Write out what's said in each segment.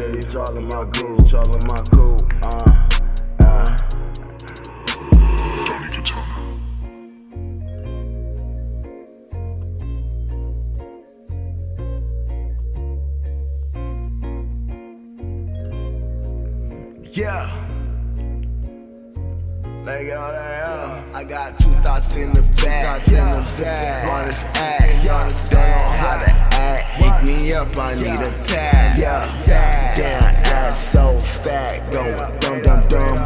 days, all of my goons, all of my cool. Uh, uh. Donnie Katana. Yeah. Get all that out. I got two thoughts in the back, thoughts in the back. Honest act, honest up, I need a tag. Yeah, tag. Damn, ass so fat, go dum dum dum.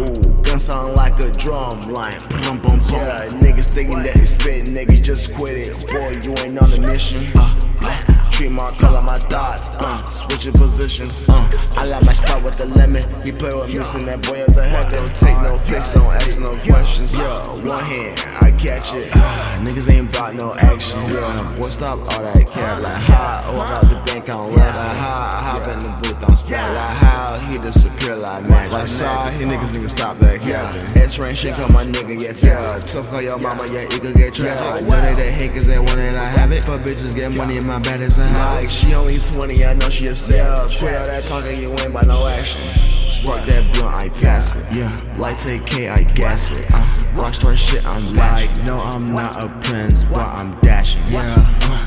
Ooh, gun sound like a drum line. Bum bum bum. Yeah, niggas thinking that they spit, niggas just quit it. Boy, you ain't on a mission. Uh, uh. Treat my color, my thoughts, uh, switching positions, uh. I like my spot with the lemon. He play with me, that boy up the heaven. Don't take no pics, don't ask no questions. Yeah, one hand, I catch it. Uh, niggas ain't bought no action. Yeah, boy, stop all that cap. Like, how, oh, i out the bank on left. Like, how, I hop in the I'm spent. Like, how, he disappear like magic. Like, saw, he niggas, niggas stop that cap. X-ray shit, call my nigga, yeah, yeah. Tough call your mama, yeah, it could get trapped. I know that they hate cause they want it, I have it. Fuck bitches, get money in my bed, it's a like she only 20, I know she a sales. Quit all that talking, you ain't by no action. Spark that blunt, I pass it. Yeah, light take K, I gas it. Uh, rockstar shit, I'm like, no, I'm not a prince, but I'm dashing. Yeah, uh,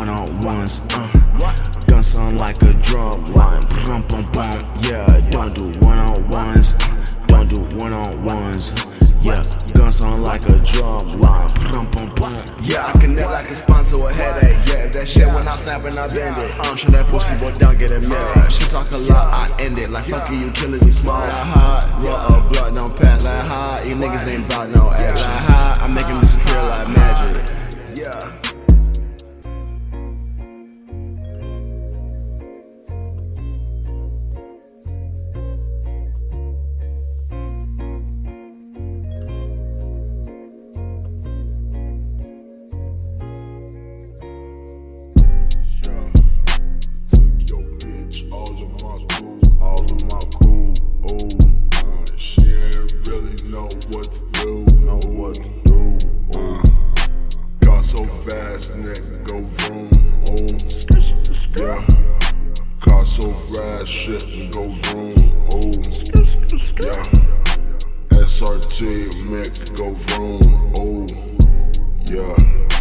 one on ones. Uh, gun sound like a drum line. Brum, bum, bum. Yeah, don't do one on ones. Don't do one on ones. Yeah, gun sound like a drum line. Brum, bum, bum. Yeah, I can never like a sponsor a headache. Yeah, that shit when I'm snapping, I bend it. Uh, show that pussy boy down, get it married. She talk a lot, I end it. Like fuck you, you killing me small. Like hot, roll up blood, don't pass. Like hot, you niggas ain't bout no action. Like hot, I make him disappear like magic. Fast, shit, and go vroom. Oh, yeah. SRT, Mick, go vroom. Oh, yeah.